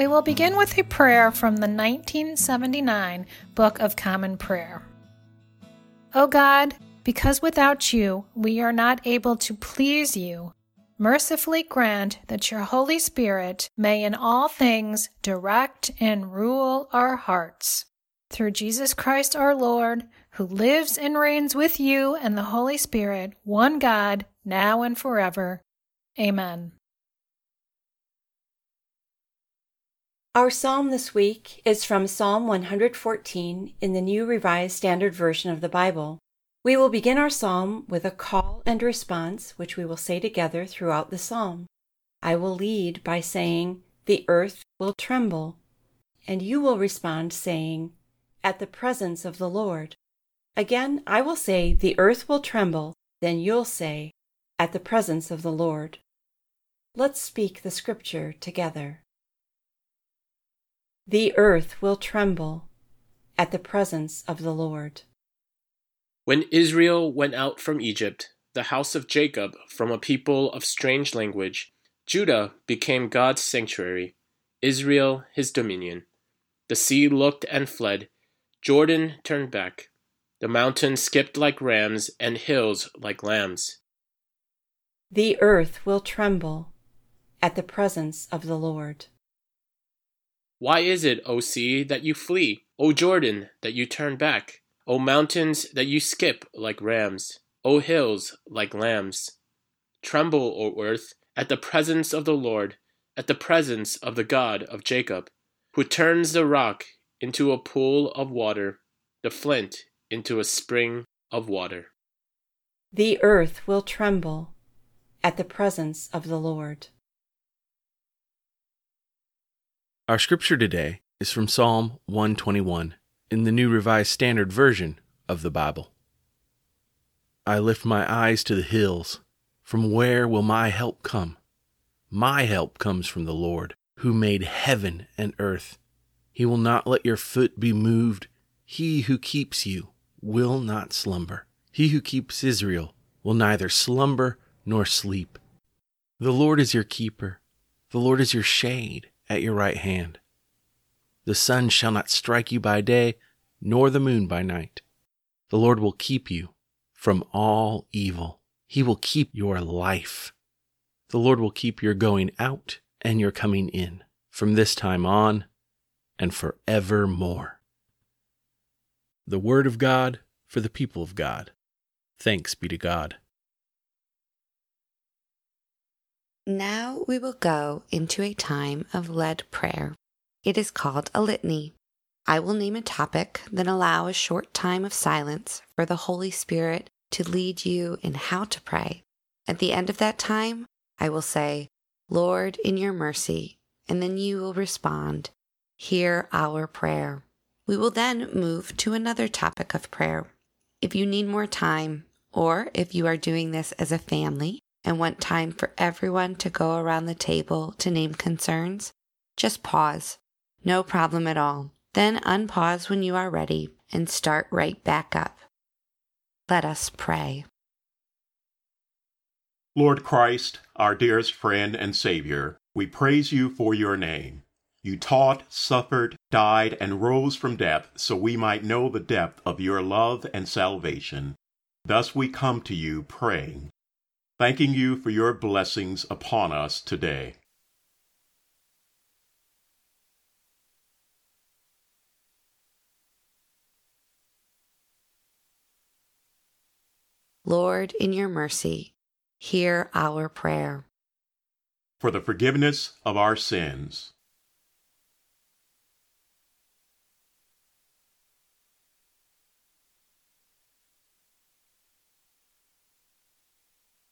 We will begin with a prayer from the 1979 Book of Common Prayer. O God, because without you we are not able to please you, mercifully grant that your Holy Spirit may in all things direct and rule our hearts. Through Jesus Christ our Lord, who lives and reigns with you and the Holy Spirit, one God, now and forever. Amen. Our psalm this week is from Psalm 114 in the New Revised Standard Version of the Bible. We will begin our psalm with a call and response, which we will say together throughout the psalm. I will lead by saying, The earth will tremble, and you will respond saying, At the presence of the Lord. Again, I will say, The earth will tremble, then you'll say, At the presence of the Lord. Let's speak the scripture together. The earth will tremble at the presence of the Lord. When Israel went out from Egypt, the house of Jacob from a people of strange language, Judah became God's sanctuary, Israel his dominion. The sea looked and fled, Jordan turned back. The mountains skipped like rams and hills like lambs. The earth will tremble at the presence of the Lord. Why is it, O sea, that you flee? O Jordan, that you turn back? O mountains, that you skip like rams? O hills, like lambs? Tremble, O earth, at the presence of the Lord, at the presence of the God of Jacob, who turns the rock into a pool of water, the flint into a spring of water. The earth will tremble at the presence of the Lord. Our scripture today is from Psalm 121 in the New Revised Standard Version of the Bible. I lift my eyes to the hills. From where will my help come? My help comes from the Lord, who made heaven and earth. He will not let your foot be moved. He who keeps you will not slumber. He who keeps Israel will neither slumber nor sleep. The Lord is your keeper. The Lord is your shade at your right hand. The sun shall not strike you by day, nor the moon by night. The Lord will keep you from all evil. He will keep your life. The Lord will keep your going out and your coming in from this time on and forevermore. The Word of God for the people of God. Thanks be to God. Now we will go into a time of led prayer. It is called a litany. I will name a topic, then allow a short time of silence for the Holy Spirit to lead you in how to pray. At the end of that time, I will say, Lord, in your mercy, and then you will respond, Hear our prayer. We will then move to another topic of prayer. If you need more time, or if you are doing this as a family, and want time for everyone to go around the table to name concerns, just pause. No problem at all. Then unpause when you are ready and start right back up. Let us pray. Lord Christ, our dearest friend and Savior, we praise you for your name. You taught, suffered, died, and rose from death so we might know the depth of your love and salvation. Thus we come to you praying thanking you for your blessings upon us today. Lord, in your mercy, hear our prayer. For the forgiveness of our sins.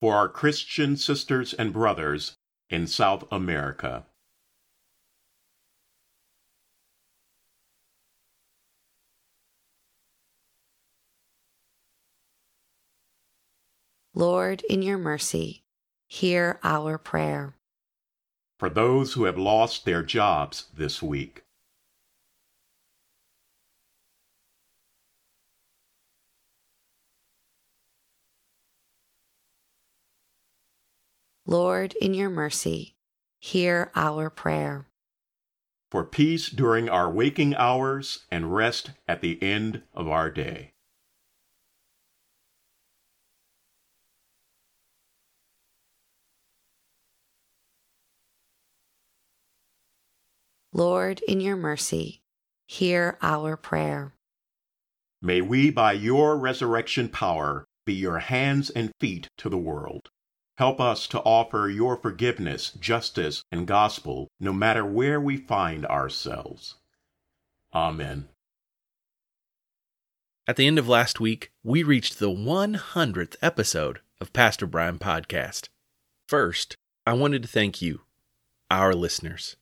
For our Christian sisters and brothers in South America. Lord, in your mercy, hear our prayer. For those who have lost their jobs this week. Lord, in your mercy, hear our prayer. For peace during our waking hours and rest at the end of our day. Lord, in your mercy, hear our prayer. May we, by your resurrection power, be your hands and feet to the world. Help us to offer your forgiveness, justice, and gospel no matter where we find ourselves. Amen. At the end of last week, we reached the 100th episode of Pastor Brian Podcast. First, I wanted to thank you, our listeners,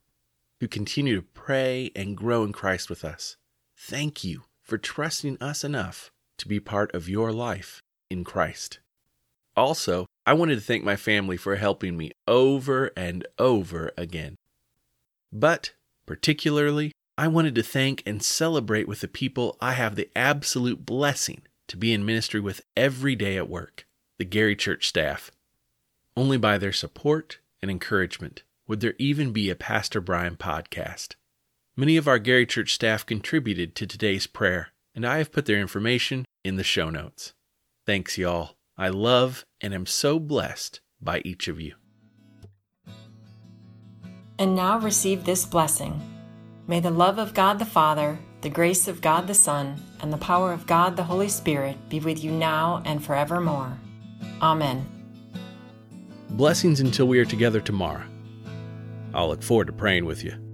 who continue to pray and grow in Christ with us. Thank you for trusting us enough to be part of your life in Christ. Also, I wanted to thank my family for helping me over and over again. But, particularly, I wanted to thank and celebrate with the people I have the absolute blessing to be in ministry with every day at work the Gary Church staff. Only by their support and encouragement would there even be a Pastor Brian podcast. Many of our Gary Church staff contributed to today's prayer, and I have put their information in the show notes. Thanks, y'all. I love and am so blessed by each of you. And now receive this blessing. May the love of God the Father, the grace of God the Son, and the power of God the Holy Spirit be with you now and forevermore. Amen. Blessings until we are together tomorrow. I'll look forward to praying with you.